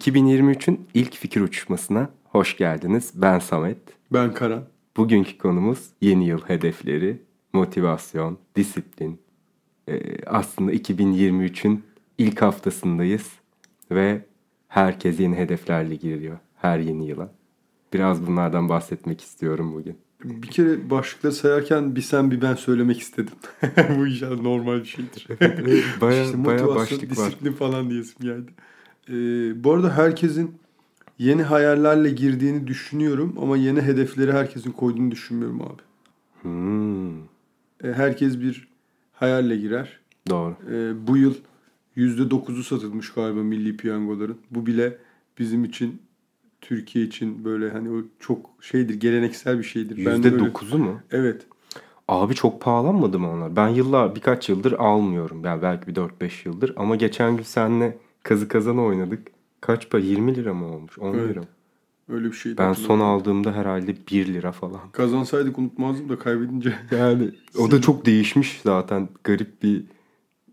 2023'ün ilk fikir uçuşmasına hoş geldiniz. Ben Samet. Ben Karan. Bugünkü konumuz yeni yıl hedefleri, motivasyon, disiplin. Ee, aslında 2023'ün ilk haftasındayız ve herkes yeni hedeflerle giriyor her yeni yıla. Biraz bunlardan bahsetmek istiyorum bugün. Bir kere başlıkları sayarken bir sen bir ben söylemek istedim. Bu inşallah normal bir şeydir. baya, işte baya motivasyon, başlık var. disiplin falan diyesim geldi. Ee, bu arada herkesin yeni hayallerle girdiğini düşünüyorum ama yeni hedefleri herkesin koyduğunu düşünmüyorum abi. Hmm, Ee, herkes bir hayalle girer. doğru. Ee, bu yıl %9'u satılmış galiba milli piyangoların. Bu bile bizim için Türkiye için böyle hani o çok şeydir geleneksel bir şeydir. Ben de öyle- %9'u mu? Evet. Abi çok pahalanmadı mı onlar? Ben yıllar birkaç yıldır almıyorum. Yani belki bir 4-5 yıldır. Ama geçen gün seninle kazı kazana oynadık. Kaç para? 20 lira mı olmuş? 10 Evet. lira mı? Öyle bir şeydi. Ben son aldığımda herhalde 1 lira falan. Kazansaydık unutmazdım da kaybedince. Yani o da çok değişmiş zaten. Garip bir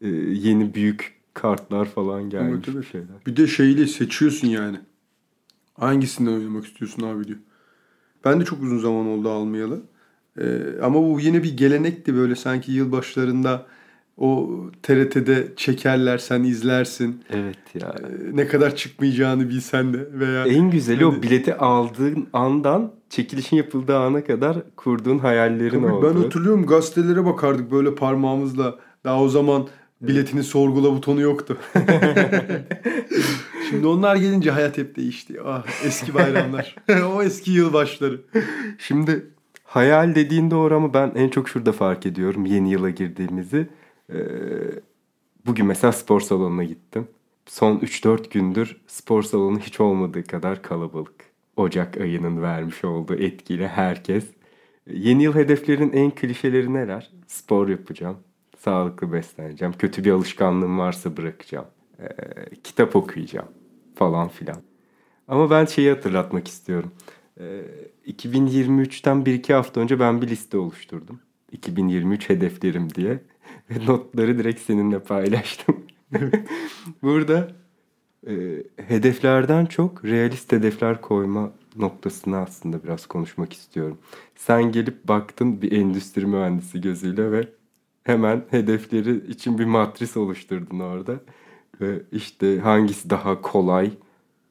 e, yeni büyük kartlar falan gelmiş Evet, evet. bir şeyler. Bir de şeyle seçiyorsun yani. Hangisinden oynamak istiyorsun abi diyor. Ben de çok uzun zaman oldu almayalı. Ee, ama bu yine bir gelenekti böyle sanki yılbaşlarında o TRT'de çekerler sen izlersin. Evet ya. Ee, ne kadar çıkmayacağını bilsen de veya En güzeli o Hani- bileti aldığın andan çekilişin yapıldığı ana kadar kurduğun hayallerin Tabii oldu. ben hatırlıyorum gazetelere bakardık böyle parmağımızla. Daha o zaman biletini sorgula butonu yoktu. Şimdi onlar gelince hayat hep değişti. Ah eski bayramlar. o eski yılbaşları. Şimdi hayal dediğin doğru ama ben en çok şurada fark ediyorum yeni yıla girdiğimizi. Ee, bugün mesela spor salonuna gittim. Son 3-4 gündür spor salonu hiç olmadığı kadar kalabalık. Ocak ayının vermiş olduğu etkiyle herkes. Yeni yıl hedeflerin en klişeleri neler? Spor yapacağım, sağlıklı besleneceğim, kötü bir alışkanlığım varsa bırakacağım, ee, kitap okuyacağım falan filan. Ama ben şeyi hatırlatmak istiyorum. Ee, 2023'ten 1-2 hafta önce ben bir liste oluşturdum. 2023 hedeflerim diye. Notları direkt seninle paylaştım. Burada e, hedeflerden çok realist hedefler koyma noktasını aslında biraz konuşmak istiyorum. Sen gelip baktın bir endüstri mühendisi gözüyle ve hemen hedefleri için bir matris oluşturdun orada. Ve işte hangisi daha kolay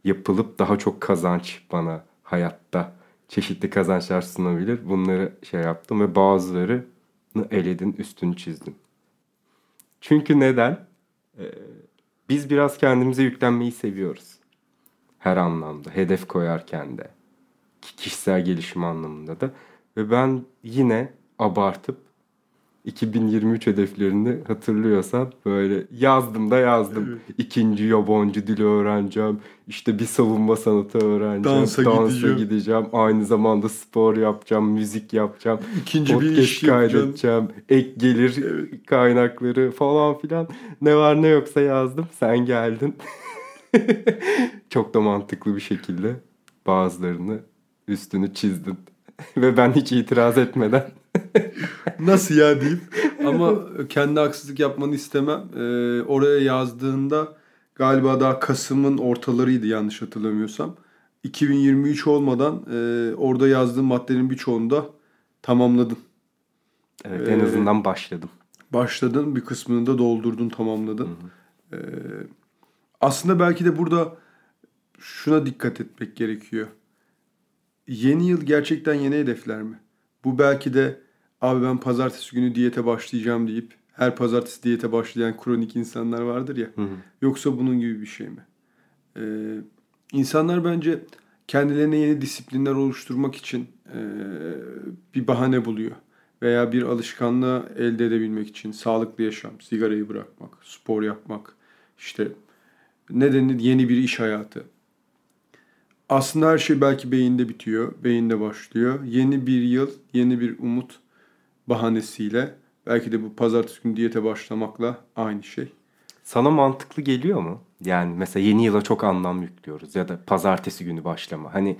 yapılıp daha çok kazanç bana hayatta çeşitli kazançlar sunabilir. Bunları şey yaptım ve bazılarını eledin, üstünü çizdin. Çünkü neden? Ee, biz biraz kendimize yüklenmeyi seviyoruz. Her anlamda. Hedef koyarken de. ki- Kişisel gelişim anlamında da. Ve ben yine abartıp 2023 hedeflerini hatırlıyorsan böyle yazdım da yazdım. İkinci yabancı dili öğreneceğim. İşte bir savunma sanatı öğreneceğim. Dansa gideceğim. gideceğim. Aynı zamanda spor yapacağım, müzik yapacağım. İkinci bir iş yapacaksın. kaydedeceğim. Ek gelir kaynakları falan filan. Ne var ne yoksa yazdım. Sen geldin. Çok da mantıklı bir şekilde bazılarını üstünü çizdin. Ve ben hiç itiraz etmeden Nasıl ya deyip ama kendi haksızlık yapmanı istemem. Ee, oraya yazdığında galiba daha Kasım'ın ortalarıydı yanlış hatırlamıyorsam. 2023 olmadan e, orada yazdığım maddelerin birçoğunu da tamamladın. evet, en Ee, azından başladım. Başladın bir kısmını da doldurdun tamamladın. Ee, aslında belki de burada şuna dikkat etmek gerekiyor. Yeni yıl gerçekten yeni hedefler mi? Bu belki de abi ben pazartesi günü diyete başlayacağım deyip her pazartesi diyete başlayan kronik insanlar vardır ya. Hı hı. Yoksa bunun gibi bir şey mi? Ee, insanlar bence kendilerine yeni disiplinler oluşturmak için e, bir bahane buluyor. Veya bir alışkanlığı elde edebilmek için sağlıklı yaşam, sigarayı bırakmak, spor yapmak, işte nedeni yeni bir iş hayatı. Aslında her şey belki beyinde bitiyor, beyinde başlıyor. Yeni bir yıl, yeni bir umut bahanesiyle belki de bu pazartesi günü diyete başlamakla aynı şey. Sana mantıklı geliyor mu? Yani mesela yeni yıla çok anlam yüklüyoruz ya da pazartesi günü başlama. Hani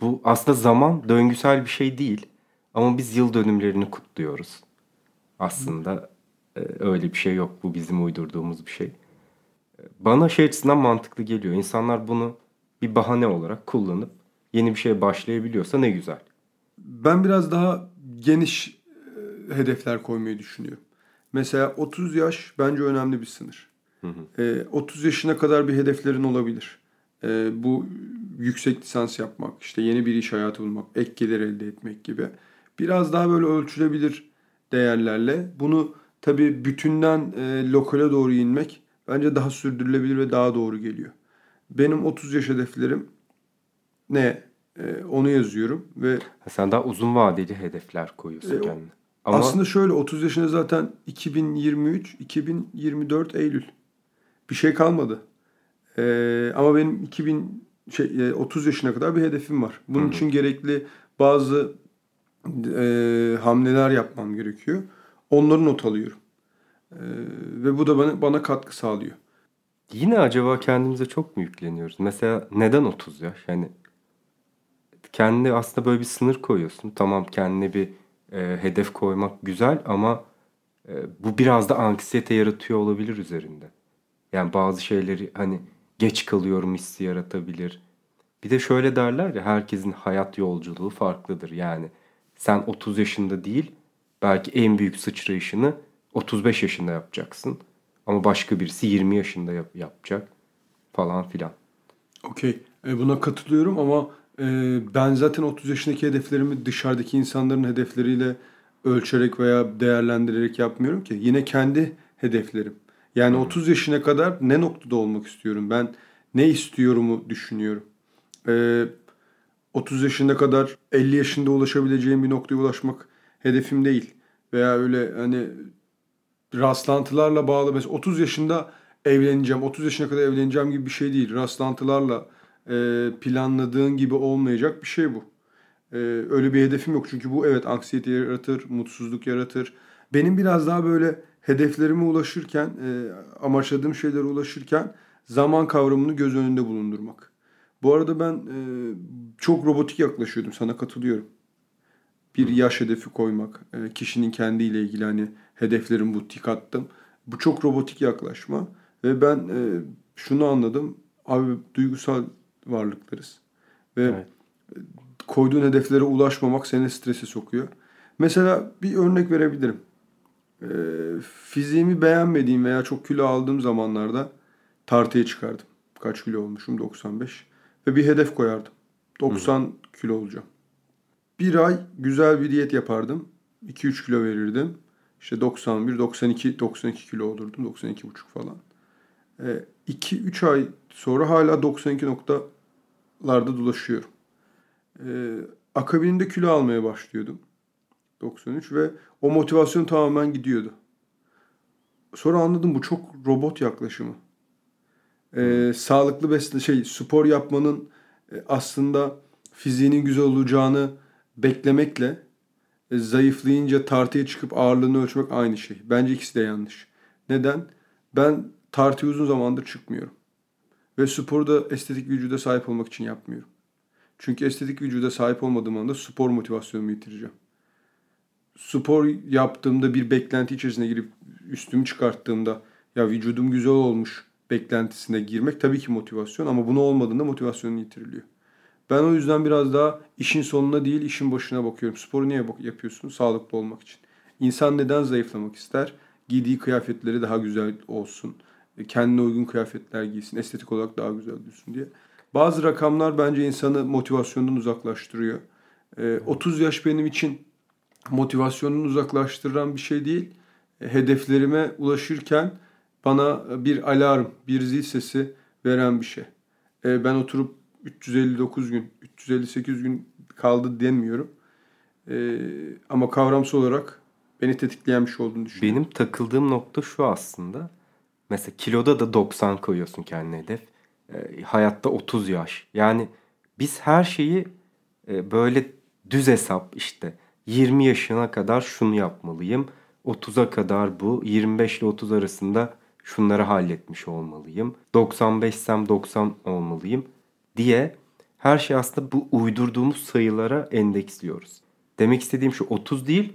bu aslında zaman döngüsel bir şey değil. Ama biz yıl dönümlerini kutluyoruz. Aslında e, öyle bir şey yok. Bu bizim uydurduğumuz bir şey. Bana şey açısından mantıklı geliyor. İnsanlar bunu bir bahane olarak kullanıp yeni bir şeye başlayabiliyorsa ne güzel. Ben biraz daha geniş hedefler koymayı düşünüyorum. Mesela 30 yaş bence önemli bir sınır. Hı hı. E, 30 yaşına kadar bir hedeflerin olabilir. E, bu yüksek lisans yapmak, işte yeni bir iş hayatı bulmak, ek gelir elde etmek gibi. Biraz daha böyle ölçülebilir değerlerle bunu tabii bütünden e, lokale doğru inmek bence daha sürdürülebilir ve daha doğru geliyor. Benim 30 yaş hedeflerim ne? E, onu yazıyorum ve sen daha uzun vadeli hedefler koyuyorsun e, kendine. Ama... Aslında şöyle 30 yaşında zaten 2023, 2024 Eylül. Bir şey kalmadı. Ee, ama benim 2000 şey 30 e, yaşına kadar bir hedefim var. Bunun Hı-hı. için gerekli bazı e, hamleler yapmam gerekiyor. Onları not alıyorum. E, ve bu da bana bana katkı sağlıyor. Yine acaba kendimize çok mu yükleniyoruz? Mesela neden 30 yaş? Yani kendi aslında böyle bir sınır koyuyorsun. Tamam kendine bir e, hedef koymak güzel ama e, bu biraz da anksiyete yaratıyor olabilir üzerinde. Yani bazı şeyleri hani geç kalıyorum hissi yaratabilir. Bir de şöyle derler ya herkesin hayat yolculuğu farklıdır. Yani sen 30 yaşında değil belki en büyük sıçrayışını 35 yaşında yapacaksın. Ama başka birisi 20 yaşında yap- yapacak falan filan. Okey. E, buna katılıyorum ama ben zaten 30 yaşındaki hedeflerimi dışarıdaki insanların hedefleriyle ölçerek veya değerlendirerek yapmıyorum ki. Yine kendi hedeflerim. Yani 30 yaşına kadar ne noktada olmak istiyorum? Ben ne istiyorumu düşünüyorum. Ee, 30 yaşına kadar 50 yaşında ulaşabileceğim bir noktaya ulaşmak hedefim değil. Veya öyle hani rastlantılarla bağlı. Mesela 30 yaşında evleneceğim, 30 yaşına kadar evleneceğim gibi bir şey değil. Rastlantılarla planladığın gibi olmayacak bir şey bu. E, öyle bir hedefim yok. Çünkü bu evet anksiyete yaratır, mutsuzluk yaratır. Benim biraz daha böyle hedeflerime ulaşırken, e, amaçladığım şeylere ulaşırken zaman kavramını göz önünde bulundurmak. Bu arada ben e, çok robotik yaklaşıyordum. Sana katılıyorum. Bir yaş hedefi koymak, e, kişinin kendiyle ilgili hani hedeflerim bu tik attım. Bu çok robotik yaklaşma ve ben şunu anladım. Abi duygusal varlıklarız. Ve evet. koyduğun hedeflere ulaşmamak seni strese sokuyor. Mesela bir örnek verebilirim. E, fiziğimi beğenmediğim veya çok kilo aldığım zamanlarda tartıya çıkardım. Kaç kilo olmuşum? 95. Ve bir hedef koyardım. 90 Hı. kilo olacağım. Bir ay güzel bir diyet yapardım. 2-3 kilo verirdim. İşte 91, 92, 92 kilo olurdum. 92,5 falan. 2-3 e, ay sonra hala 92 noktalarda dolaşıyorum. E, akabinde kilo almaya başlıyordum. 93 ve o motivasyon tamamen gidiyordu. Sonra anladım bu çok robot yaklaşımı. Ee, sağlıklı besle şey spor yapmanın e, aslında fiziğinin güzel olacağını beklemekle e, zayıflayınca tartıya çıkıp ağırlığını ölçmek aynı şey. Bence ikisi de yanlış. Neden? Ben tartıya uzun zamandır çıkmıyorum. Ve sporu da estetik vücuda sahip olmak için yapmıyorum. Çünkü estetik vücuda sahip olmadığım anda spor motivasyonumu yitireceğim spor yaptığımda bir beklenti içerisine girip üstümü çıkarttığımda ya vücudum güzel olmuş beklentisine girmek tabii ki motivasyon ama bunu olmadığında motivasyonun yitiriliyor. Ben o yüzden biraz daha işin sonuna değil işin başına bakıyorum. Sporu niye yapıyorsun? Sağlıklı olmak için. İnsan neden zayıflamak ister? Giydiği kıyafetleri daha güzel olsun. Kendine uygun kıyafetler giysin. Estetik olarak daha güzel dursun diye. Bazı rakamlar bence insanı motivasyondan uzaklaştırıyor. 30 yaş benim için motivasyonunu uzaklaştıran bir şey değil. Hedeflerime ulaşırken bana bir alarm, bir zil sesi veren bir şey. E, ben oturup 359 gün, 358 gün kaldı demiyorum. E, ama kavramsal olarak beni tetikleyen bir şey olduğunu düşünüyorum. Benim takıldığım nokta şu aslında. Mesela kiloda da 90 koyuyorsun kendine hedef. E, hayatta 30 yaş. Yani biz her şeyi e, böyle düz hesap işte 20 yaşına kadar şunu yapmalıyım. 30'a kadar bu. 25 ile 30 arasında şunları halletmiş olmalıyım. 95'sem 90 olmalıyım diye her şey aslında bu uydurduğumuz sayılara endeksliyoruz. Demek istediğim şu 30 değil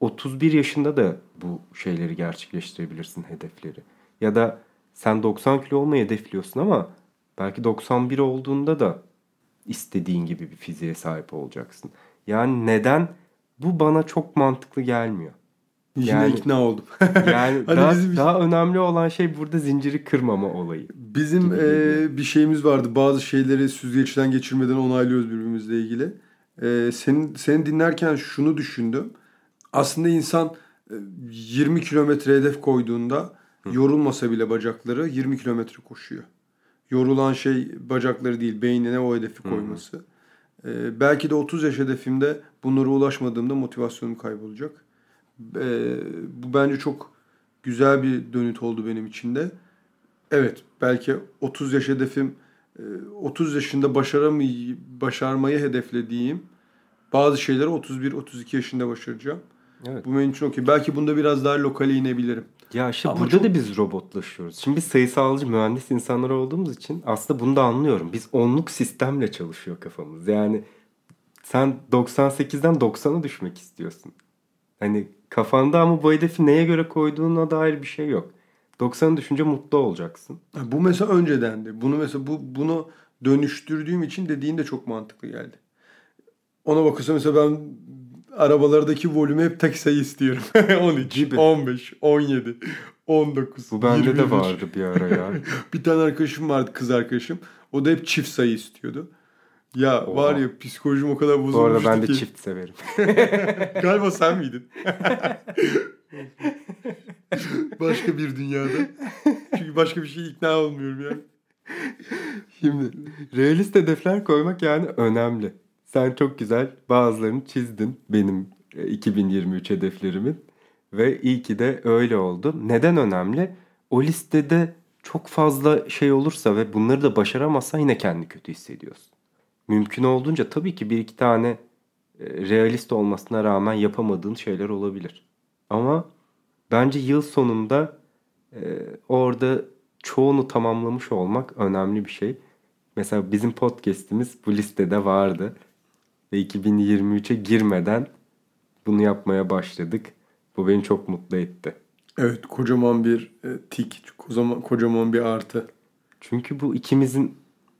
31 yaşında da bu şeyleri gerçekleştirebilirsin hedefleri. Ya da Sen 90 kilo olmayı hedefliyorsun ama belki 91 olduğunda da istediğin gibi bir fiziğe sahip olacaksın. Yani neden? Bu bana çok mantıklı gelmiyor. Yine Yani- ikna oldum. Yani Hani daha, bizim- daha önemli olan şey burada zinciri kırmama olayı. Bizim e, bir şeyimiz vardı. Bazı şeyleri süzgeçten geçirmeden onaylıyoruz birbirimizle ilgili. E, senin seni dinlerken şunu düşündüm. Aslında insan e, 20 kilometre hedef koyduğunda yorulmasa bile bacakları 20 kilometre koşuyor. Yorulan şey bacakları değil, beynine o hedefi koyması. E, belki de 30 yaş hedefimde bunlara ulaşmadığımda motivasyonum kaybolacak. E, bu bence çok güzel bir dönüt oldu benim için de. Evet, belki 30 yaş hedefim e, 30 yaşında başaramayı başarmayı hedeflediğim bazı şeyleri 31 32 yaşında başaracağım. Evet. Bu benim için okey. Belki bunda biraz daha lokale inebilirim. Ya işte Ama burada çok- da biz robotlaşıyoruz. Şimdi biz sayısalcı mühendis insanlar olduğumuz için aslında bunu da anlıyorum. Biz onluk sistemle çalışıyor kafamız. Yani sen 98'den 90'a düşmek istiyorsun. Hani kafanda ama bu hedefi neye göre koyduğuna dair bir şey yok. 90'a düşünce mutlu olacaksın. Bu mesela öncedendi. Bunu mesela bu bunu dönüştürdüğüm için dediğin de çok mantıklı geldi. Ona bakıyorsa mesela ben arabalardaki volümü hep tek sayı istiyorum. 13, Gibi. 15, 17, 19, Bu bende 21. de vardı bir ara ya. Bir tane arkadaşım vardı kız arkadaşım. O da hep çift sayı istiyordu. Ya Oha. var ya psikolojim o kadar bu bozulmuştu arada ben de ki. çift severim. Galiba sen miydin? başka bir dünyada. Çünkü başka bir şey ikna olmuyorum yani. Şimdi realist hedefler koymak yani önemli. Sen çok güzel bazılarını çizdin benim e, 2023 hedeflerimin ve iyi ki de öyle oldu. Neden önemli? O listede çok fazla şey olursa ve bunları da başaramazsan yine kendi kötü hissediyorsun. Mümkün olduğunca tabii ki bir iki tane e, realist olmasına rağmen yapamadığın şeyler olabilir. Ama bence yıl sonunda e, orada çoğunu tamamlamış olmak önemli bir şey. Mesela bizim podcast'imiz bu listede vardı. Ve 2023'e girmeden bunu yapmaya başladık. Bu beni çok mutlu etti. Evet kocaman bir e, tik. Kocaman, kocaman bir artı. Çünkü bu ikimizin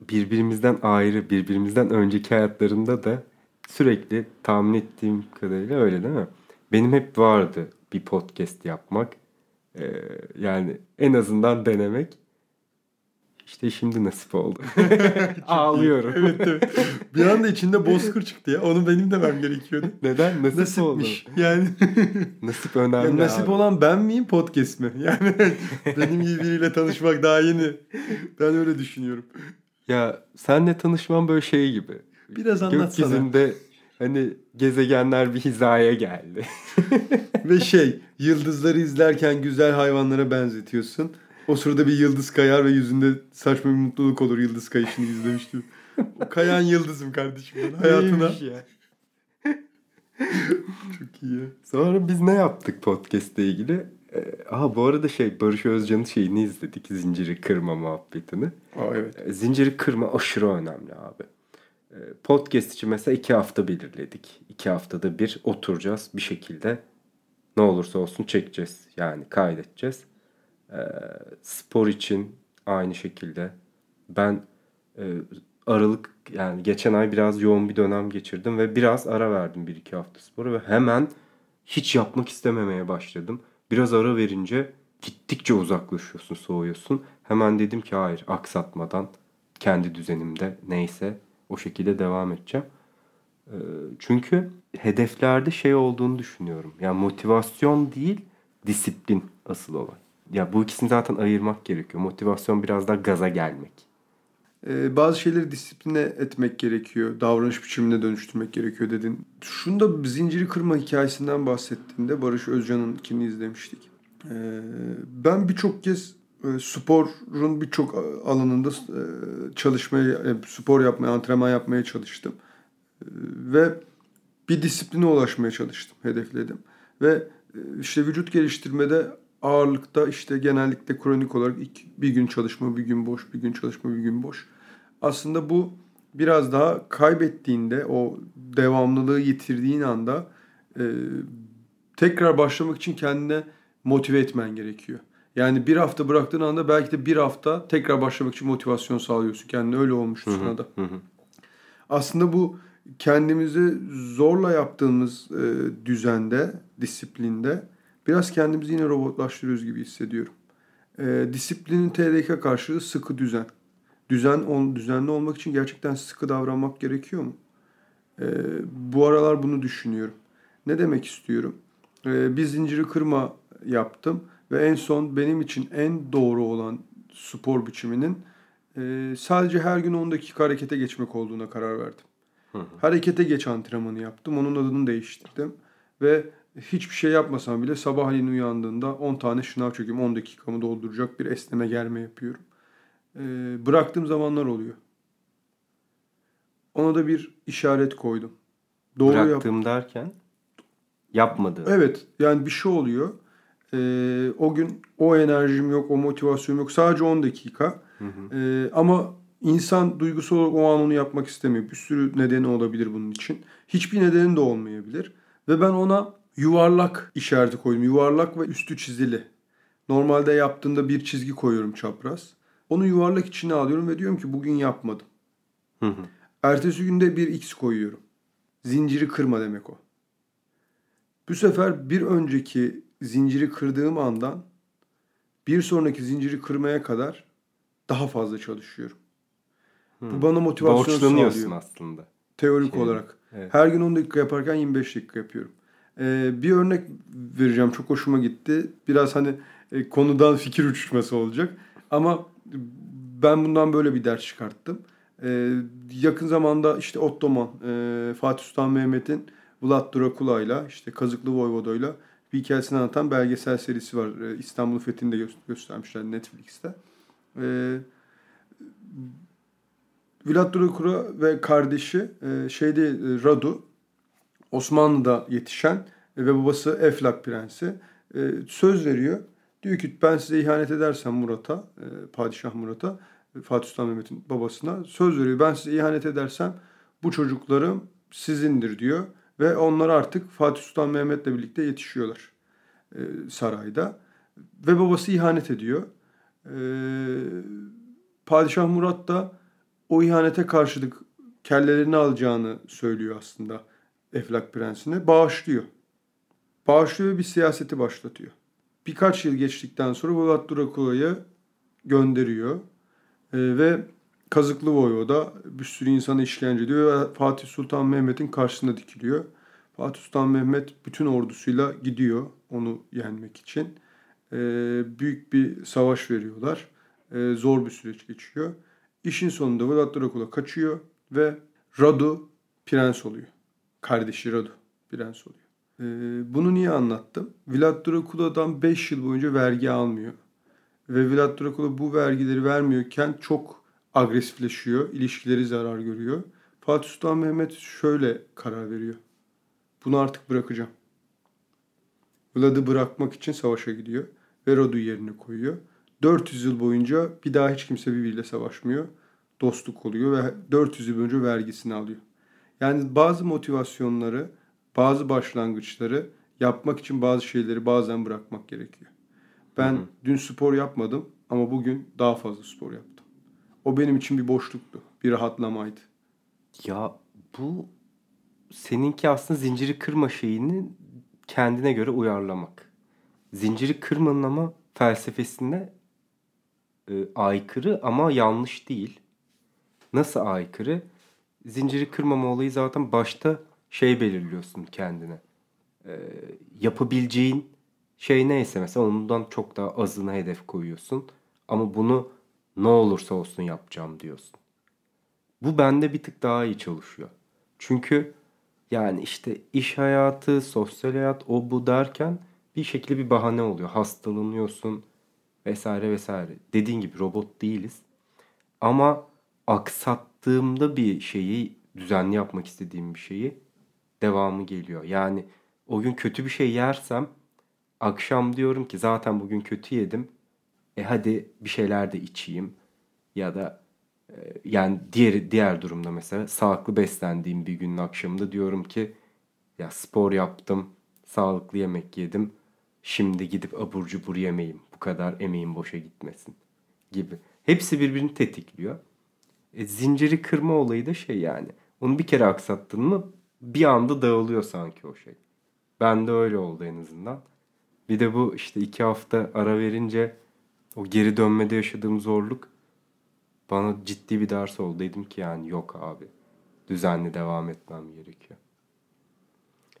birbirimizden ayrı, birbirimizden önceki hayatlarında da sürekli tahmin ettiğim kadarıyla öyle değil mi? Benim hep vardı bir podcast yapmak. Ee, yani en azından denemek. İşte şimdi nasip oldu. Ağlıyorum. Evet evet. Bir anda içinde bozkır çıktı ya. Onu benim demem gerekiyordu. Neden? Nasip oldu. Nasipmiş. Yani Nasip önemli Ya nasip abi. olan ben miyim podcast mi? Yani benim gibi biriyle tanışmak daha yeni. Ben öyle düşünüyorum. Ya senle tanışmam böyle şey gibi. Biraz anlatsana. Gökyüzünde hani gezegenler bir hizaya geldi. Ve şey yıldızları izlerken güzel hayvanlara benzetiyorsun. O sırada bir yıldız kayar ve yüzünde saçma bir mutluluk olur yıldız kayışını izlemiştim. O kayan yıldızım kardeşim ben hayatına. Ya? Çok iyi. ya. Sonra biz ne yaptık podcast'le ilgili? Ee, aha bu arada şey Barış Özcan'ın şeyini izledik. Zinciri kırma muhabbetini. Aa, evet. Ee, Zinciri kırma aşırı önemli abi. Ee, Podcast için mesela iki hafta belirledik. İki haftada bir oturacağız bir şekilde. Ne olursa olsun çekeceğiz. Yani kaydedeceğiz. Ee, spor için aynı şekilde. Ben e, Aralık yani geçen ay biraz yoğun bir dönem geçirdim ve biraz ara verdim bir iki hafta sporu ve hemen hiç yapmak istememeye başladım. Biraz ara verince gittikçe uzaklaşıyorsun, soğuyorsun. Hemen dedim ki hayır aksatmadan kendi düzenimde neyse o şekilde devam edeceğim. Ee, Çünkü hedeflerde şey olduğunu düşünüyorum. Yani motivasyon değil, disiplin asıl olay. Ya bu ikisini zaten ayırmak gerekiyor. Motivasyon biraz daha gaza gelmek. Ee, bazı şeyleri disipline etmek gerekiyor. Davranış biçimine dönüştürmek gerekiyor dedin. Şunda zinciri kırma hikayesinden bahsettiğinde Barış Özcan'ınkini izlemiştik. Ee, ben birçok kez e, sporun birçok alanında e, çalışmaya, e, spor yapmaya, antrenman yapmaya çalıştım. E, Ve bir disipline ulaşmaya çalıştım, hedefledim. Ve e, işte vücut geliştirmede ağırlıkta işte genellikle kronik olarak iki, bir gün çalışma, bir gün boş, bir gün çalışma, bir gün boş. Aslında bu biraz daha kaybettiğinde, o devamlılığı yitirdiğin anda e, tekrar başlamak için kendine motive etmen gerekiyor. Yani bir hafta bıraktığın anda belki de bir hafta tekrar başlamak için motivasyon sağlıyorsun. Kendine öyle olmuştu sana da. Hı hı. Aslında bu kendimizi zorla yaptığımız e, düzende, disiplinde biraz kendimizi yine robotlaştırıyoruz gibi hissediyorum. E, disiplinin TDK karşılığı sıkı düzen. Düzen ol, düzenli olmak için gerçekten sıkı davranmak gerekiyor mu? E, bu aralar bunu düşünüyorum. Ne demek istiyorum? E, bir zinciri kırma yaptım ve en son benim için en doğru olan spor biçiminin e, sadece her gün 10 dakika harekete geçmek olduğuna karar verdim. Hı hı. Harekete geç antrenmanı yaptım. Onun adını değiştirdim. Ve hiçbir şey yapmasam bile sabahleyin uyandığında 10 tane şınav çekiyorum. 10 dakikamı dolduracak bir esneme germe yapıyorum. E, bıraktığım zamanlar oluyor. Ona da bir işaret koydum. Doğru yap. Bıraktığım derken yapmadı. Evet yani bir şey oluyor. Ee, o gün o enerjim yok, o motivasyonum yok. Sadece 10 dakika. Hı hı. Ee, ama insan duygusal olarak o an onu yapmak istemiyor. Bir sürü nedeni olabilir bunun için. Hiçbir nedeni de olmayabilir. Ve ben ona yuvarlak işareti koydum. Yuvarlak ve üstü çizili. Normalde yaptığında bir çizgi koyuyorum çapraz. Onu yuvarlak içine alıyorum ve diyorum ki bugün yapmadım. Hı hı. Ertesi günde bir X koyuyorum. Zinciri kırma demek o. Bu sefer bir önceki zinciri kırdığım andan bir sonraki zinciri kırmaya kadar daha fazla çalışıyorum. Bu bana motivasyon sağlıyor. aslında. Teorik Şey, olarak. evet. Her gün 10 dakika yaparken 25 dakika yapıyorum. Ee, bir örnek vereceğim. Çok hoşuma gitti. Biraz hani e, konudan fikir uçuşması olacak. Ama ben bundan böyle bir ders çıkarttım. Ee, yakın zamanda işte Ottoman, e, Fatih Sultan Mehmet'in Vlad Drakula'yla işte Kazıklı Voyvodo'yla bir hikayesini anlatan belgesel serisi var. Ee, İstanbul Fethi'ni de gö- göstermişler Netflix'te. Ee, Vlad Dracula ve kardeşi e, şeyde Radu Osmanlı'da yetişen ve babası Eflak Prensi e, söz veriyor. Diyor ki ben size ihanet edersem Murat'a, e, Padişah Murat'a, Fatih Sultan Mehmet'in babasına söz veriyor. Ben size ihanet edersem bu çocuklarım sizindir diyor. Ve onlar artık Fatih Sultan Mehmet'le birlikte yetişiyorlar e, sarayda. Ve babası ihanet ediyor. Padişah Murat da o ihanete karşılık kellelerini alacağını söylüyor aslında Eflak Prensi'ne. Bağışlıyor. Bağışlıyor ve bir siyaseti başlatıyor. Birkaç yıl geçtikten sonra Vlad Drakula'yı gönderiyor. Ee, ve Kazıklı Voyvoda bir sürü insana işkence ediyor ve Fatih Sultan Mehmet'in karşısına dikiliyor. Fatih Sultan Mehmet bütün ordusuyla gidiyor onu yenmek için. Ee, büyük bir savaş veriyorlar. Ee, zor bir süreç geçiyor. İşin sonunda Vlad Dracula kaçıyor ve Radu prens oluyor. Kardeşi Radu prens oluyor. Ee, bunu niye anlattım? Vlad Dracula'dan 5 yıl boyunca vergi almıyor. Ve Vlad Dracula bu vergileri vermiyorken çok agresifleşiyor. ilişkileri zarar görüyor. Fatih Sultan Mehmet şöyle karar veriyor. Bunu artık bırakacağım. Vlad'ı bırakmak için savaşa gidiyor. Ve Radu'yu yerine koyuyor. 400 yıl boyunca bir daha hiç kimse birbiriyle savaşmıyor. Dostluk oluyor ve 400 yıl boyunca vergisini alıyor. Yani bazı motivasyonları, bazı başlangıçları yapmak için bazı şeyleri bazen bırakmak gerekiyor. Ben Hı hı. dün spor yapmadım ama bugün daha fazla spor yaptım. O benim için bir boşluktu, bir rahatlamaydı. Ya bu seninki aslında zinciri kırma şeyini kendine göre uyarlamak. Zinciri kırmanın ama felsefesinde e, aykırı ama yanlış değil. Nasıl aykırı? Zinciri kırmama olayı zaten başta şey belirliyorsun kendine. E, yapabileceğin şey neyse mesela ondan çok daha azına hedef koyuyorsun. Ama bunu ne olursa olsun yapacağım diyorsun. Bu bende bir tık daha iyi çalışıyor. Çünkü yani işte iş hayatı, sosyal hayat o bu derken bir şekilde bir bahane oluyor. Hastalanıyorsun vesaire vesaire. Dediğin gibi robot değiliz. Ama aksattığımda bir şeyi düzenli yapmak istediğim bir şeyi devamı geliyor. Yani o gün kötü bir şey yersem akşam diyorum ki zaten bugün kötü yedim. E hadi bir şeyler de içeyim ya da e, yani diğer diğer durumda mesela sağlıklı beslendiğim bir günün akşamında diyorum ki ya spor yaptım, sağlıklı yemek yedim. Şimdi gidip abur cubur yemeyeyim. Bu kadar emeğim boşa gitmesin gibi. Hepsi birbirini tetikliyor. E, zinciri kırma olayı da şey yani. Onu bir kere aksattın mı bir anda dağılıyor sanki o şey. Ben de öyle oldu en azından. Bir de bu işte iki hafta ara verince o geri dönmede yaşadığım zorluk bana ciddi bir ders oldu. Dedim ki yani yok abi. Düzenli devam etmem gerekiyor.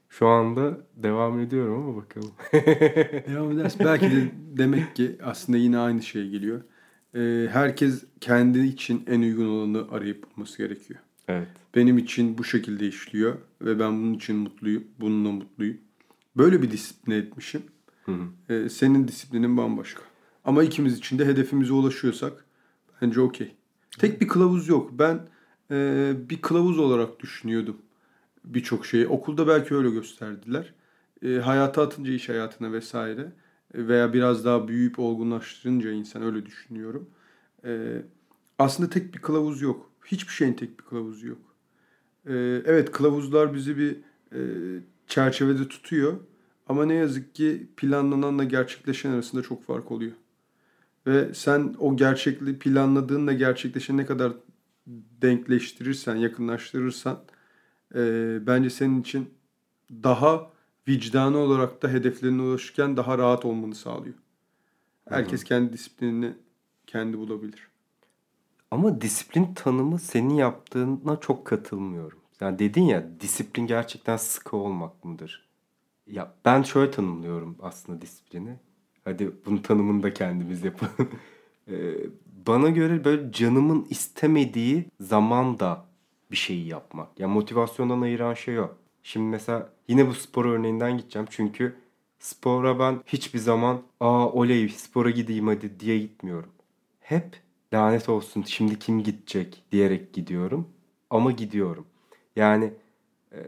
Şu anda devam ediyorum ama bakalım. devam edersin. Belki de demek ki aslında yine aynı şey geliyor. Ee, herkes kendi için en uygun olanı arayıp bulması gerekiyor. Evet. Benim için bu şekilde işliyor ve ben bunun için mutluyum. Bununla mutluyum. Böyle bir disipline etmişim. Hı hı. Ee, senin disiplinin bambaşka. Ama ikimiz için de hedefimize ulaşıyorsak bence okey. Tek bir kılavuz yok. Ben e, bir kılavuz olarak düşünüyordum birçok şeyi. Okulda belki öyle gösterdiler. E, hayata atınca iş hayatına vesaire veya biraz daha büyüyüp olgunlaştırınca insan öyle düşünüyorum. E, aslında tek bir kılavuz yok. Hiçbir şeyin tek bir kılavuzu yok. E, evet kılavuzlar bizi bir e, çerçevede tutuyor. Ama ne yazık ki planlananla gerçekleşen arasında çok fark oluyor. Ve sen o gerçekli planladığınla gerçekleşen ne kadar denkleştirirsen, yakınlaştırırsan e, bence senin için daha vicdanı olarak da hedeflerine ulaşırken daha rahat olmanı sağlıyor. Herkes kendi disiplinini kendi bulabilir. Ama disiplin tanımı senin yaptığına çok katılmıyorum. Yani dedin ya disiplin gerçekten sıkı olmak mıdır? Ya ben şöyle tanımlıyorum aslında disiplini. Hadi bunun tanımını da kendimiz yapalım. Ee, bana göre böyle canımın istemediği zaman da bir şeyi yapmak. Ya yani motivasyondan ayıran şey o. Şimdi mesela yine bu spor örneğinden gideceğim. Çünkü spora ben hiçbir zaman aa oley spora gideyim hadi diye gitmiyorum. Hep lanet olsun şimdi kim gidecek diyerek gidiyorum. Ama gidiyorum. Yani e,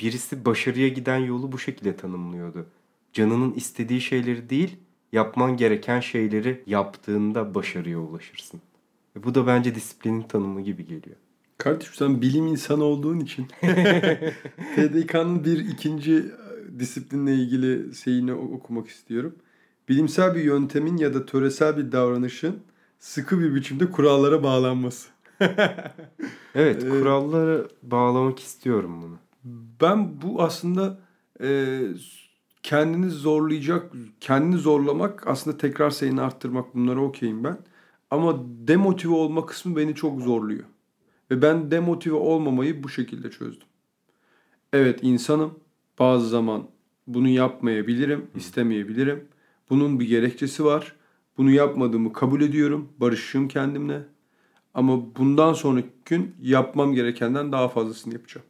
birisi başarıya giden yolu bu şekilde tanımlıyordu. Canının istediği şeyleri değil, yapman gereken şeyleri yaptığında başarıya ulaşırsın. E, bu da bence disiplinin tanımı gibi geliyor. Kardeşim sen bilim insanı olduğun için TDK'nın bir ikinci e, disiplinle ilgili şeyini okumak istiyorum. Bilimsel bir yöntemin ya da töresel bir davranışın sıkı bir biçimde kurallara bağlanması. evet, kurallara bağlamak istiyorum bunu. Ben bu aslında e, kendini zorlayacak, kendini zorlamak aslında tekrar sayını arttırmak bunlara okeyim ben. Ama demotive olma kısmı beni çok zorluyor. Ve ben demotive olmamayı bu şekilde çözdüm. Evet insanım. Bazı zaman bunu yapmayabilirim, istemeyebilirim. Bunun bir gerekçesi var. Bunu yapmadığımı kabul ediyorum. Barışığım kendimle. Ama bundan sonraki gün yapmam gerekenden daha fazlasını yapacağım.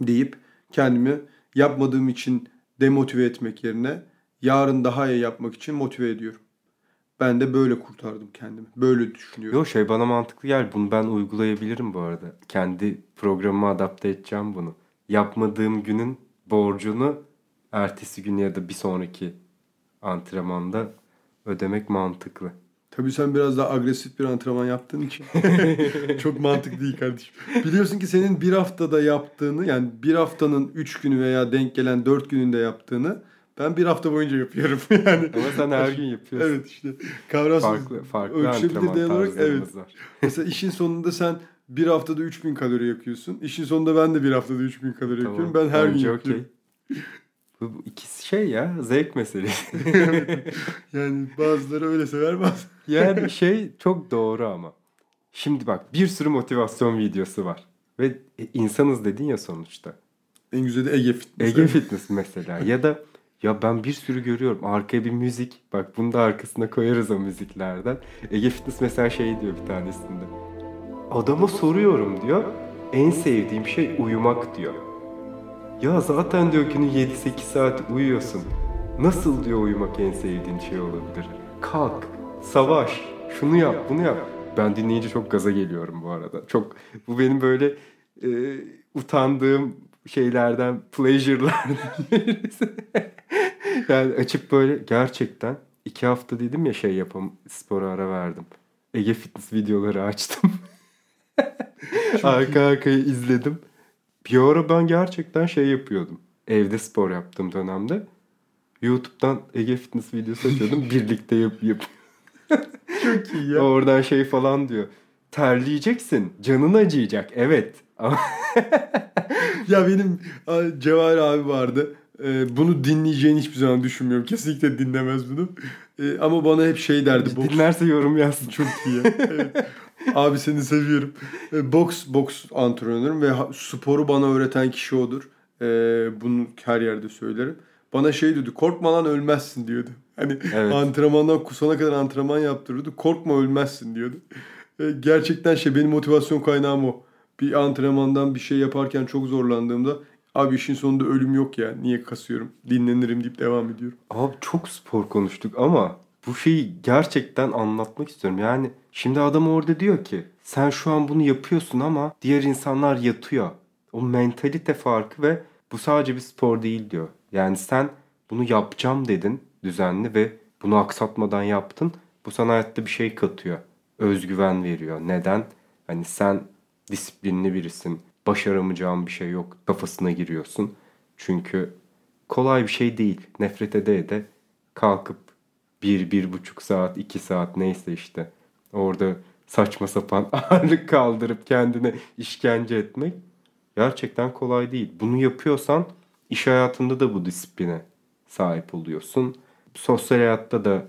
Deyip kendimi yapmadığım için demotive etmek yerine yarın daha iyi yapmak için motive ediyorum. Ben de böyle kurtardım kendimi. Böyle düşünüyorum. Yok şey bana mantıklı gel. Bunu ben uygulayabilirim bu arada. Kendi programıma adapte edeceğim bunu. Yapmadığım günün borcunu ertesi gün ya da bir sonraki antrenmanda ödemek mantıklı. Tabii sen biraz daha agresif bir antrenman yaptığın için çok mantıklı değil kardeşim. Biliyorsun ki senin bir haftada yaptığını yani bir haftanın üç günü veya denk gelen dört gününde yaptığını ben bir hafta boyunca yapıyorum yani. Ama sen her gün yapıyorsun. evet işte. Kavramsız farklı, farklı antrenman olarak evet. var. Mesela işin sonunda sen bir haftada 3000 kalori yakıyorsun. İşin sonunda ben de bir haftada 3000 kalori tamam, yakıyorum. Ben her gün yapıyorum. Okay. Bu, bu ikisi şey ya zevk meselesi. yani bazıları öyle sever bazı. yani şey çok doğru ama. Şimdi bak bir sürü motivasyon videosu var. Ve insanız dedin ya sonuçta. En güzeli Ege Fitness. Ege Fitness mesela. ya da ya ben bir sürü görüyorum. Arkaya bir müzik. Bak bunu da arkasına koyarız o müziklerden. Ege Fitness mesela şey diyor bir tanesinde. Adama soruyorum diyor. En sevdiğim şey uyumak diyor. Ya zaten diyor günün 7-8 saat uyuyorsun. Nasıl diyor uyumak en sevdiğin şey olabilir? Kalk, savaş, şunu yap, bunu yap. Ben dinleyince çok gaza geliyorum bu arada. Çok bu benim böyle e, utandığım şeylerden, pleasure'lardan birisi. yani açıp böyle gerçekten iki hafta dedim ya şey yapam spora ara verdim. Ege Fitness videoları açtım. Arka arkaya izledim. Bir ara ben gerçekten şey yapıyordum. Evde spor yaptığım dönemde. YouTube'dan Ege Fitness videosu açıyordum. Birlikte yap, yap. Çok iyi ya. Oradan şey falan diyor. Terleyeceksin. Canın acıyacak. Evet. ya benim a, Cevahir abi vardı. Ee, bunu dinleyeceğini hiçbir zaman düşünmüyorum. Kesinlikle dinlemez bunu. Ee, ama bana hep şey derdi. boks... Dinlerse yorum yazsın. Çok iyi. evet. Abi seni seviyorum. Ee, boks boks antrenörüm ve sporu bana öğreten kişi odur. Ee, bunu her yerde söylerim. Bana şey diyordu. Korkma lan ölmezsin diyordu. Hani evet. antrenmandan kusana kadar antrenman yaptırıyordu. Korkma ölmezsin diyordu. Ee, gerçekten şey benim motivasyon kaynağım o. Bir antrenmandan bir şey yaparken çok zorlandığımda Abi işin sonunda ölüm yok ya. Niye kasıyorum? Dinlenirim deyip devam ediyorum. Abi çok spor konuştuk ama bu şeyi gerçekten anlatmak istiyorum. Yani şimdi adam orada diyor ki sen şu an bunu yapıyorsun ama diğer insanlar yatıyor. O mentalite farkı ve bu sadece bir spor değil diyor. Yani sen bunu yapacağım dedin düzenli ve bunu aksatmadan yaptın. Bu sana hayatta bir şey katıyor. Özgüven veriyor. Neden? Hani sen disiplinli birisin başaramayacağım bir şey yok kafasına giriyorsun. Çünkü kolay bir şey değil. Nefret ede ede kalkıp bir, bir buçuk saat, iki saat neyse işte orada saçma sapan ağırlık kaldırıp kendine işkence etmek gerçekten kolay değil. Bunu yapıyorsan iş hayatında da bu disipline sahip oluyorsun. Sosyal hayatta da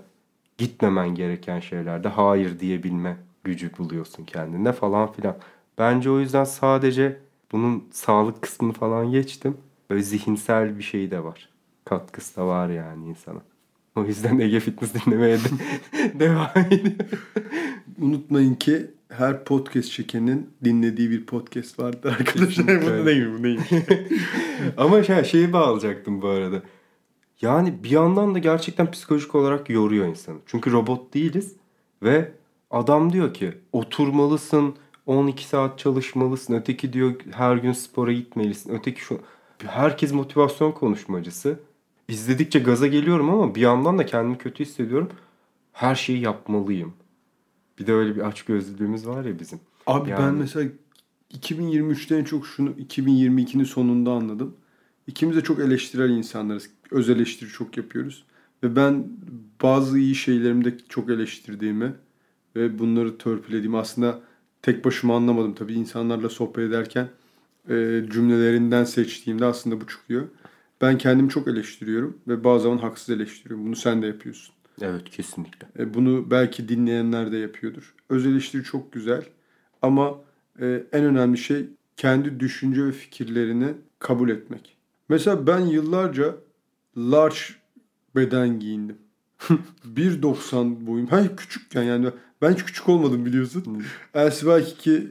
gitmemen gereken şeylerde hayır diyebilme gücü buluyorsun kendinde falan filan. Bence o yüzden sadece bunun sağlık kısmını falan geçtim. Böyle zihinsel bir şey de var. Katkısı da var yani insana. O yüzden Ege Fitness dinlemeye de devam ediyor. Unutmayın ki her podcast çekenin dinlediği bir podcast vardır arkadaşlar. bu değil bu değil. Ama şey, şeyi bağlayacaktım bu arada. Yani bir yandan da gerçekten psikolojik olarak yoruyor insanı. Çünkü robot değiliz ve adam diyor ki oturmalısın, 12 saat çalışmalısın. Öteki diyor her gün spora gitmelisin. Öteki şu herkes motivasyon konuşmacısı. İzledikçe gaza geliyorum ama bir yandan da kendimi kötü hissediyorum. Her şeyi yapmalıyım. Bir de öyle bir aç gözlülüğümüz var ya bizim. Abi yani... ben mesela 2023'te en çok şunu 2022'nin sonunda anladım. İkimiz de çok eleştirel insanlarız. Öz eleştiri çok yapıyoruz. Ve ben bazı iyi şeylerimde çok eleştirdiğimi ve bunları törpülediğimi aslında tek başıma anlamadım tabii insanlarla sohbet ederken e, cümlelerinden seçtiğimde aslında bu çıkıyor. Ben kendimi çok eleştiriyorum ve bazı zaman haksız eleştiriyorum. Bunu sen de yapıyorsun. Evet kesinlikle. E, bunu belki dinleyenler de yapıyordur. Öz eleştiri çok güzel ama e, en önemli şey kendi düşünce ve fikirlerini kabul etmek. Mesela ben yıllarca large beden giyindim. 1.90 boyum. Hayır küçükken yani ben hiç küçük olmadım biliyorsun. Hmm. Elsi ki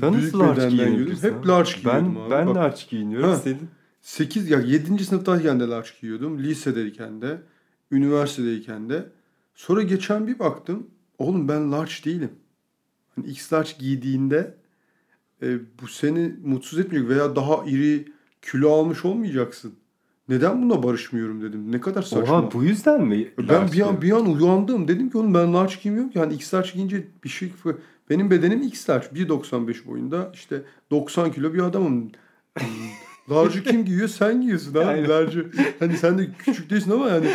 Sen büyük bedenden giyiyordum. Hep large giyiyordum ben, abi. Ben Bak. large giyiniyorum. Ha. Senin? 8 ya 7. sınıftayken de large giyiyordum. Lisedeyken de, üniversitedeyken de. Sonra geçen bir baktım. Oğlum ben large değilim. Hani X large giydiğinde e, bu seni mutsuz etmeyecek veya daha iri kilo almış olmayacaksın. Neden buna barışmıyorum dedim. Ne kadar saçma. Oha bu yüzden mi? Ben bir an bir an uyandım. Dedim ki oğlum ben large giymiyorum ki. Hani X large giyince bir şey benim bedenim X large. 1.95 boyunda işte 90 kilo bir adamım. Large'ı kim giyiyor? Sen giyiyorsun abi. Large'ı. Hani sen de küçük değilsin ama yani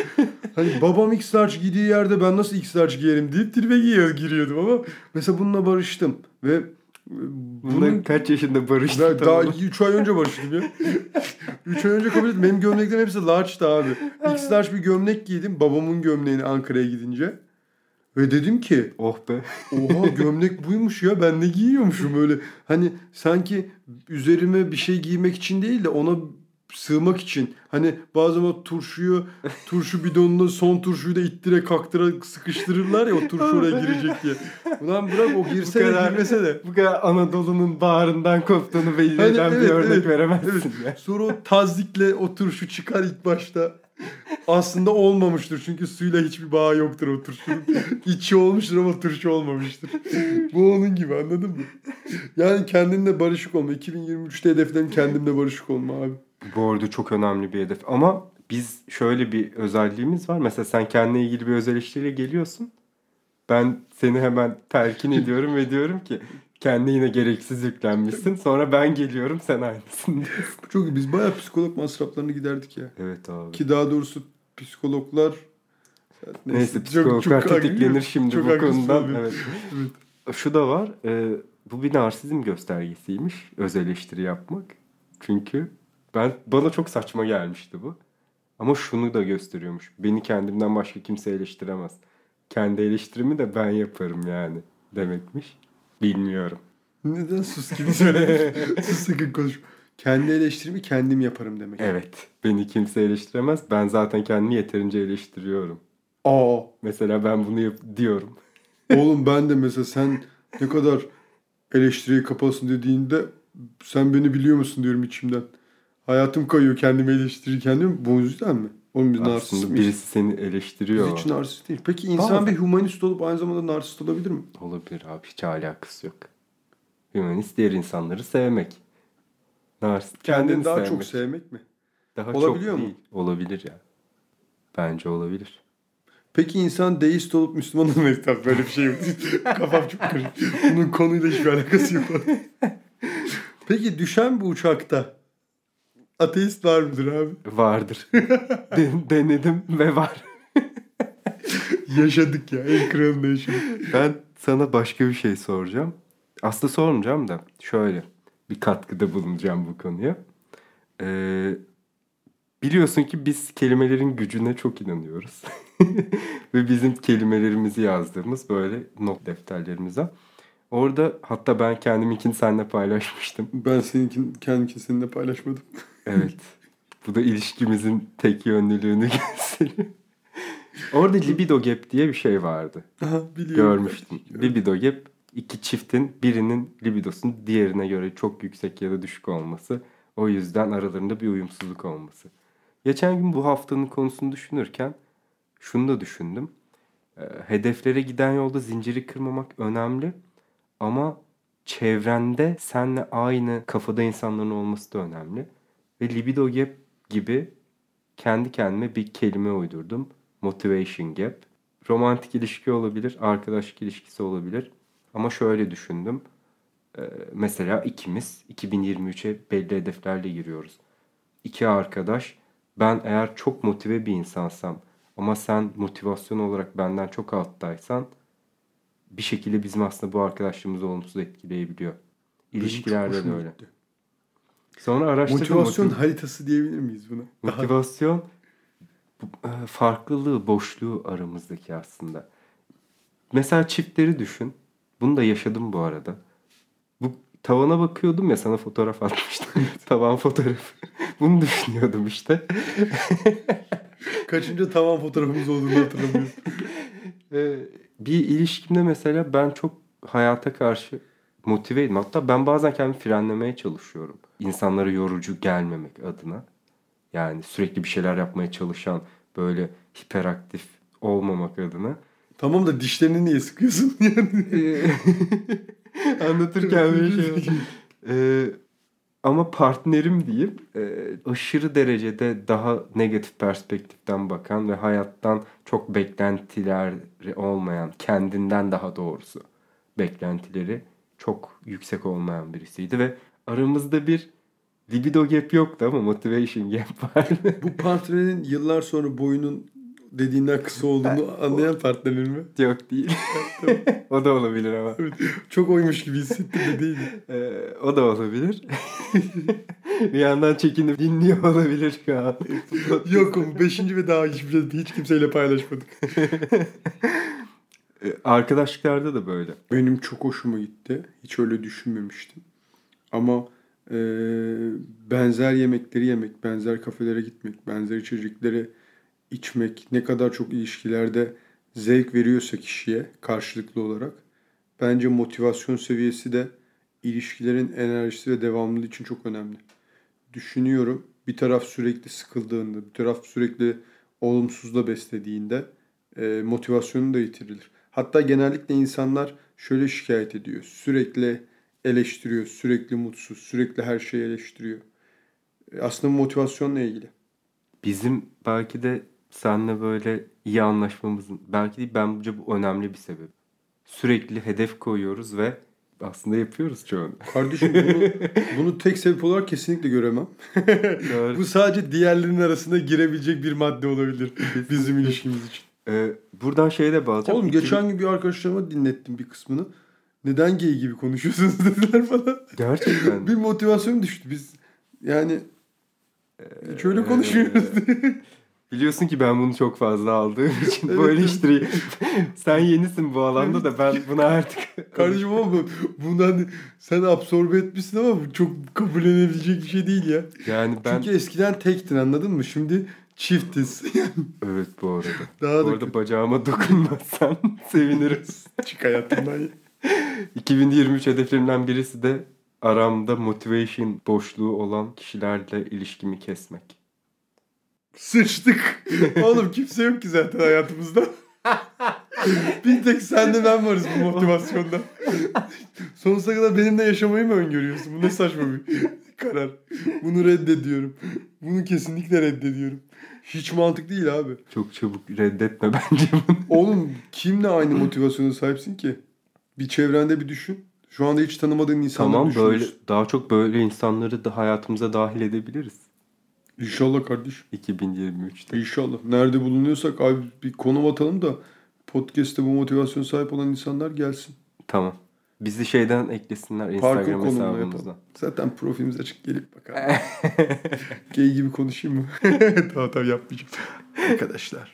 hani babam X large giydiği yerde ben nasıl X large giyerim deyip tribe giyiyor, giriyordum ama mesela bununla barıştım ve bunun kaç yaşında barıştın? Daha 3 ay önce barıştım ya. 3 ay önce kabul ettim. Benim gömleklerim hepsi large'dı abi. X large bir gömlek giydim. Babamın gömleğini Ankara'ya gidince. Ve dedim ki oh be. oha gömlek buymuş ya ben ne giyiyormuşum öyle. Hani sanki üzerime bir şey giymek için değil de ona sığmak için. Hani bazen o turşuyu turşu bidonunu son turşuyu da ittire kaktıra sıkıştırırlar ya o turşu oraya girecek diye. Ulan bırak o girse de girmese de. Bu kadar Anadolu'nun bağrından koptuğunu belli hani, evet, bir örnek evet, veremezsin. Evet. Ya. Sonra o tazikle o turşu çıkar ilk başta. Aslında olmamıştır çünkü suyla hiçbir bağ yoktur o turşunun. İçi olmuştur ama turşu olmamıştır. Bu onun gibi anladın mı? Yani kendinle barışık olma. 2023'te hedeflerim kendimle barışık olma abi. Bu arada çok önemli bir hedef. Ama biz şöyle bir özelliğimiz var. Mesela sen kendine ilgili bir öz eleştiriyle geliyorsun. Ben seni hemen telkin ediyorum ve diyorum ki kendi yine gereksiz yüklenmişsin. Sonra ben geliyorum sen aynısın Çok iyi. Biz bayağı psikolog masraflarını giderdik ya. Evet abi. Ki daha doğrusu psikologlar Neyse, psikologlar tetiklenir şimdi çok bu konudan. Evet. Evet. Şu da var. e, bu bir narsizm göstergesiymiş. Öz eleştiri yapmak. Çünkü ben bana çok saçma gelmişti bu. Ama şunu da gösteriyormuş. Beni kendimden başka kimse eleştiremez. Kendi eleştirimi de ben yaparım yani demekmiş. Bilmiyorum. Neden sus gibi söyledin? sus sakın konuş. Kendi eleştirimi kendim yaparım demek. Evet. Beni kimse eleştiremez. Ben zaten kendimi yeterince eleştiriyorum. Aa, Mesela ben bunu yap- diyorum. oğlum ben de mesela sen ne kadar eleştiriye kapalısın dediğinde sen beni biliyor musun diyorum içimden. Hayatım kayıyor kendimi eleştirirken diyorum. Bu yüzden mi? Oğlum biz narsist miyiz? birisi seni eleştiriyor. Hiç narsist değil. Peki insan Bazen. bir humanist olup aynı zamanda narsist olabilir mi? Olabilir abi hiç alakası yok. Hümanist diğer insanları sevmek. Narsist Kendini kendini daha sevmek. çok sevmek mi? Daha Olabiliyor çok mu? değil. Olabilir ya. Bence olabilir. Peki insan deist olup Müslüman olmayı ister. Böyle bir şey yok. Kafam çok karışık. Bunun konuyla hiçbir alakası yok. Peki düşen bir uçakta ateist var mıdır abi? Vardır. Den- denedim ve var. Yaşadık ya. En kralında yaşadık. Ben sana başka bir şey soracağım. Aslında sormayacağım da şöyle bir katkıda bulunacağım bu konuya. Ee, biliyorsun ki biz kelimelerin gücüne çok inanıyoruz. Ve bizim kelimelerimizi yazdığımız böyle not defterlerimize. Orada hatta ben kendiminkini seninle paylaşmıştım. Ben seninkin, kendimki seninle paylaşmadım. Evet. Bu da ilişkimizin tek yönlülüğünü gösteriyor. Orada libido gap diye bir şey vardı. Aha biliyorum. Görmüştüm. Libido gap iki çiftin birinin libidosunun diğerine göre çok yüksek ya da düşük olması. O yüzden aralarında bir uyumsuzluk olması. Geçen gün bu haftanın konusunu düşünürken şunu da düşündüm. Ee, hedeflere giden yolda zinciri kırmamak önemli ama çevrende seninle aynı kafada insanların olması da önemli. Ve libido gap gibi kendi kendime bir kelime uydurdum. Motivation gap. Romantik ilişki olabilir, arkadaşlık ilişkisi olabilir. Ama şöyle düşündüm. Ee, mesela ikimiz 2023'e belli hedeflerle giriyoruz. İki arkadaş, ben eğer çok motive bir insansam ama sen motivasyon olarak benden çok alttaysan bir şekilde bizim aslında bu arkadaşlığımızı olumsuz etkileyebiliyor. İlişkilerde de öyle. gitti. Sonra araştırdım. Motivasyon motiv- haritası diyebilir miyiz buna? Motivasyon e, farklılığı, boşluğu aramızdaki aslında. Mesela çiftleri düşün. Bunu da yaşadım bu arada. Bu tavana bakıyordum ya sana fotoğraf atmıştım. Tavan fotoğrafı. Bunu düşünüyordum işte. Kaçıncı tavan fotoğrafımız olduğunu hatırlamıyorum. Ee, bir ilişkimde mesela ben çok hayata karşı motiveydim. Hatta ben bazen kendimi frenlemeye çalışıyorum. İnsanlara yorucu gelmemek adına. Yani sürekli bir şeyler yapmaya çalışan, böyle hiperaktif olmamak adına. tamam da dişlerini niye sıkıyorsun yani? Ee, Anlatırken bir şey. Ee, ama partnerim diyeyim e, aşırı derecede daha negatif perspektiften bakan ve hayattan çok beklentileri olmayan, kendinden daha doğrusu beklentileri çok yüksek olmayan birisiydi ve aramızda bir libido gap yoktu ama motivation gap vardı. Bu partnerin yıllar sonra boyunun dediğinden kısa olduğunu anlayan partnerin mi? Yok değil. o da olabilir ama. Çok oymuş gibi hissettim de değil. Ee, o da olabilir. bir yandan çekinip dinliyor olabilir şu an. Yokum. Beşinci ve daha hiçbir şey hiç kimseyle paylaşmadık. Ee, Arkadaşlıklarda da böyle. Benim çok hoşuma gitti. Hiç öyle düşünmemiştim. Ama e, benzer yemekleri yemek, benzer kafelere gitmek, benzer içecekleri içmek ne kadar çok ilişkilerde zevk veriyorsa kişiye karşılıklı olarak bence motivasyon seviyesi de ilişkilerin enerjisi ve devamlılığı için çok önemli. Düşünüyorum bir taraf sürekli sıkıldığında, bir taraf sürekli olumsuzla beslediğinde e, motivasyonu da yitirilir. Hatta genellikle insanlar şöyle şikayet ediyor. Sürekli eleştiriyor, sürekli mutsuz, sürekli her şeyi eleştiriyor. E, Aslında motivasyonla ilgili. Bizim belki de seninle böyle iyi anlaşmamızın belki değil bence bu önemli bir sebep. Sürekli hedef koyuyoruz ve aslında yapıyoruz çoğunu. Kardeşim bunu, bunu tek sebep olarak kesinlikle göremem. Bu sadece diğerlerinin arasında girebilecek bir madde olabilir bizim ilişkimiz için. Ee, buradan şeye de bağlayacağım. Oğlum İki- geçen gün bir arkadaşlarıma dinlettim bir kısmını. Neden gay gibi konuşuyorsunuz dediler bana. Gerçekten. bir motivasyon düştü. Biz yani hiç öyle Ee, konuşmuyoruz. Biliyorsun ki ben bunu çok fazla aldığım için bu Evet. eleştiriyi sen yenisin bu alanda da ben buna artık Kardeşim ama bu- bundan sen absorbe etmişsin ama bu çok kabullenebilecek bir şey değil ya. yani ben Çünkü eskiden tektin anladın mı? Şimdi çiftiz. evet bu arada. Daha bu da arada bacağıma dokunmazsan sevinirim. çık hayatımdan ya. 2023 hedeflerimden birisi de aramda motivation boşluğu olan kişilerle ilişkimi kesmek. Sıçtık. Oğlum kimse yok ki zaten hayatımızda. bir tek sen de ben varız bu motivasyonda. Sonsuza kadar benimle yaşamayı mı öngörüyorsun? Bu ne saçma bir karar. Bunu reddediyorum. Bunu kesinlikle reddediyorum. Hiç mantık değil abi. Çok çabuk reddetme bence bunu. Oğlum kimle aynı motivasyona sahipsin ki? Bir çevrende bir düşün. Şu anda hiç tanımadığın insanları Tamam böyle daha çok böyle insanları da hayatımıza dahil edebiliriz. İnşallah kardeşim. 2023'te. İnşallah. Nerede bulunuyorsak abi bir konum atalım da podcast'te bu motivasyon sahip olan insanlar gelsin. Tamam. Bizi şeyden eklesinler Instagram hesabımızdan. Zaten profilimiz açık gelip bakalım. Gay gibi konuşayım mı? tamam tamam yapmayacağım. Arkadaşlar.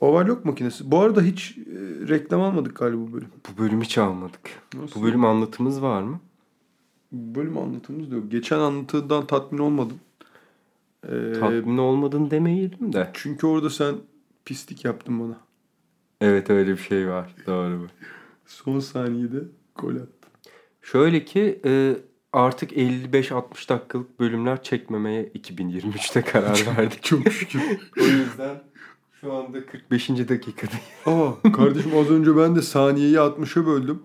Overlock makinesi. Bu arada hiç e, reklam almadık galiba bu bölüm. Bu bölümü hiç almadık. Nasıl? Bu bölüm anlatımız var mı? Bu bölüm anlatımız da yok. Geçen anlatıdan tatmin olmadım. Ee, Tatmin olmadın demeyelim de. çünkü orada sen pislik yaptın bana. Evet öyle bir şey var. Doğru bu. Son saniyede gol attın. Şöyle ki e, artık 55-60 dakikalık bölümler çekmemeye 2023'te karar verdik. Çok şükür. o yüzden şu anda 45. dakikadayız. Aa kardeşim az önce ben de saniyeyi 60'a böldüm.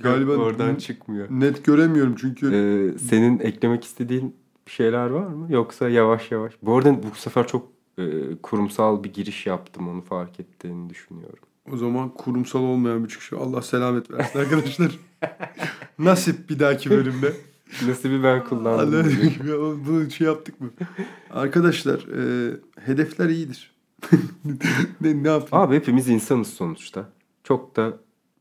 Galiba oradan çıkmıyor. net göremiyorum çünkü. E, senin eklemek istediğin bir şeyler var mı? Yoksa yavaş yavaş. Bu arada bu sefer çok e, kurumsal bir giriş yaptım. Onu fark ettiğini düşünüyorum. O zaman kurumsal olmayan bir çıkış. Allah selamet versin arkadaşlar. Nasip bir dahaki bölümde. Nasibi ben kullandım. Bunu şey yaptık mı? Arkadaşlar e, hedefler iyidir. ne, ne yapayım? Abi hepimiz insanız sonuçta. Çok da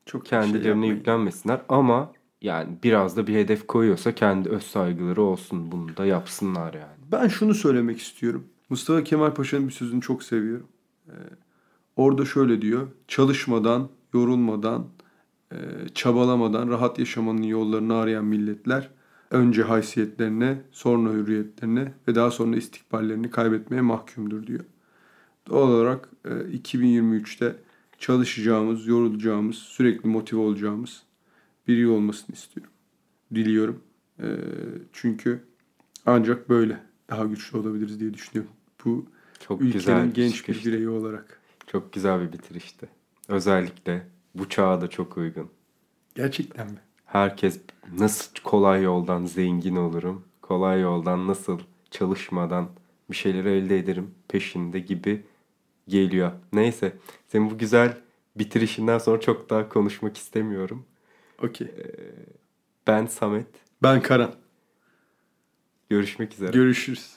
Çok şey kendilerine yapmayın. yüklenmesinler ama yani biraz da bir hedef koyuyorsa kendi öz saygıları olsun. Bunu da yapsınlar yani. Ben şunu söylemek istiyorum. Mustafa Kemal Paşa'nın bir sözünü çok seviyorum. Ee, orada şöyle diyor. Çalışmadan, yorulmadan, e, çabalamadan rahat yaşamanın yollarını arayan milletler önce haysiyetlerine, sonra hürriyetlerine ve daha sonra istikballerini kaybetmeye mahkumdur diyor. Doğal olarak e, 2023'te çalışacağımız, yorulacağımız, sürekli motive olacağımız bir yıl olmasını istiyorum. Diliyorum. E, çünkü ancak böyle daha güçlü olabiliriz diye düşünüyorum. Bu Çok ülkenin güzel bir genç bir bireyi olarak. Çok güzel bir bitirişti. Özellikle bu çağa da çok uygun. Gerçekten mi? Herkes nasıl kolay yoldan zengin olurum, kolay yoldan nasıl çalışmadan bir şeyler elde ederim peşinde gibi geliyor. Neyse, senin bu güzel bitirişinden sonra çok daha konuşmak istemiyorum. Okey. Ben Samet. Ben Karan. Görüşmek üzere. Görüşürüz.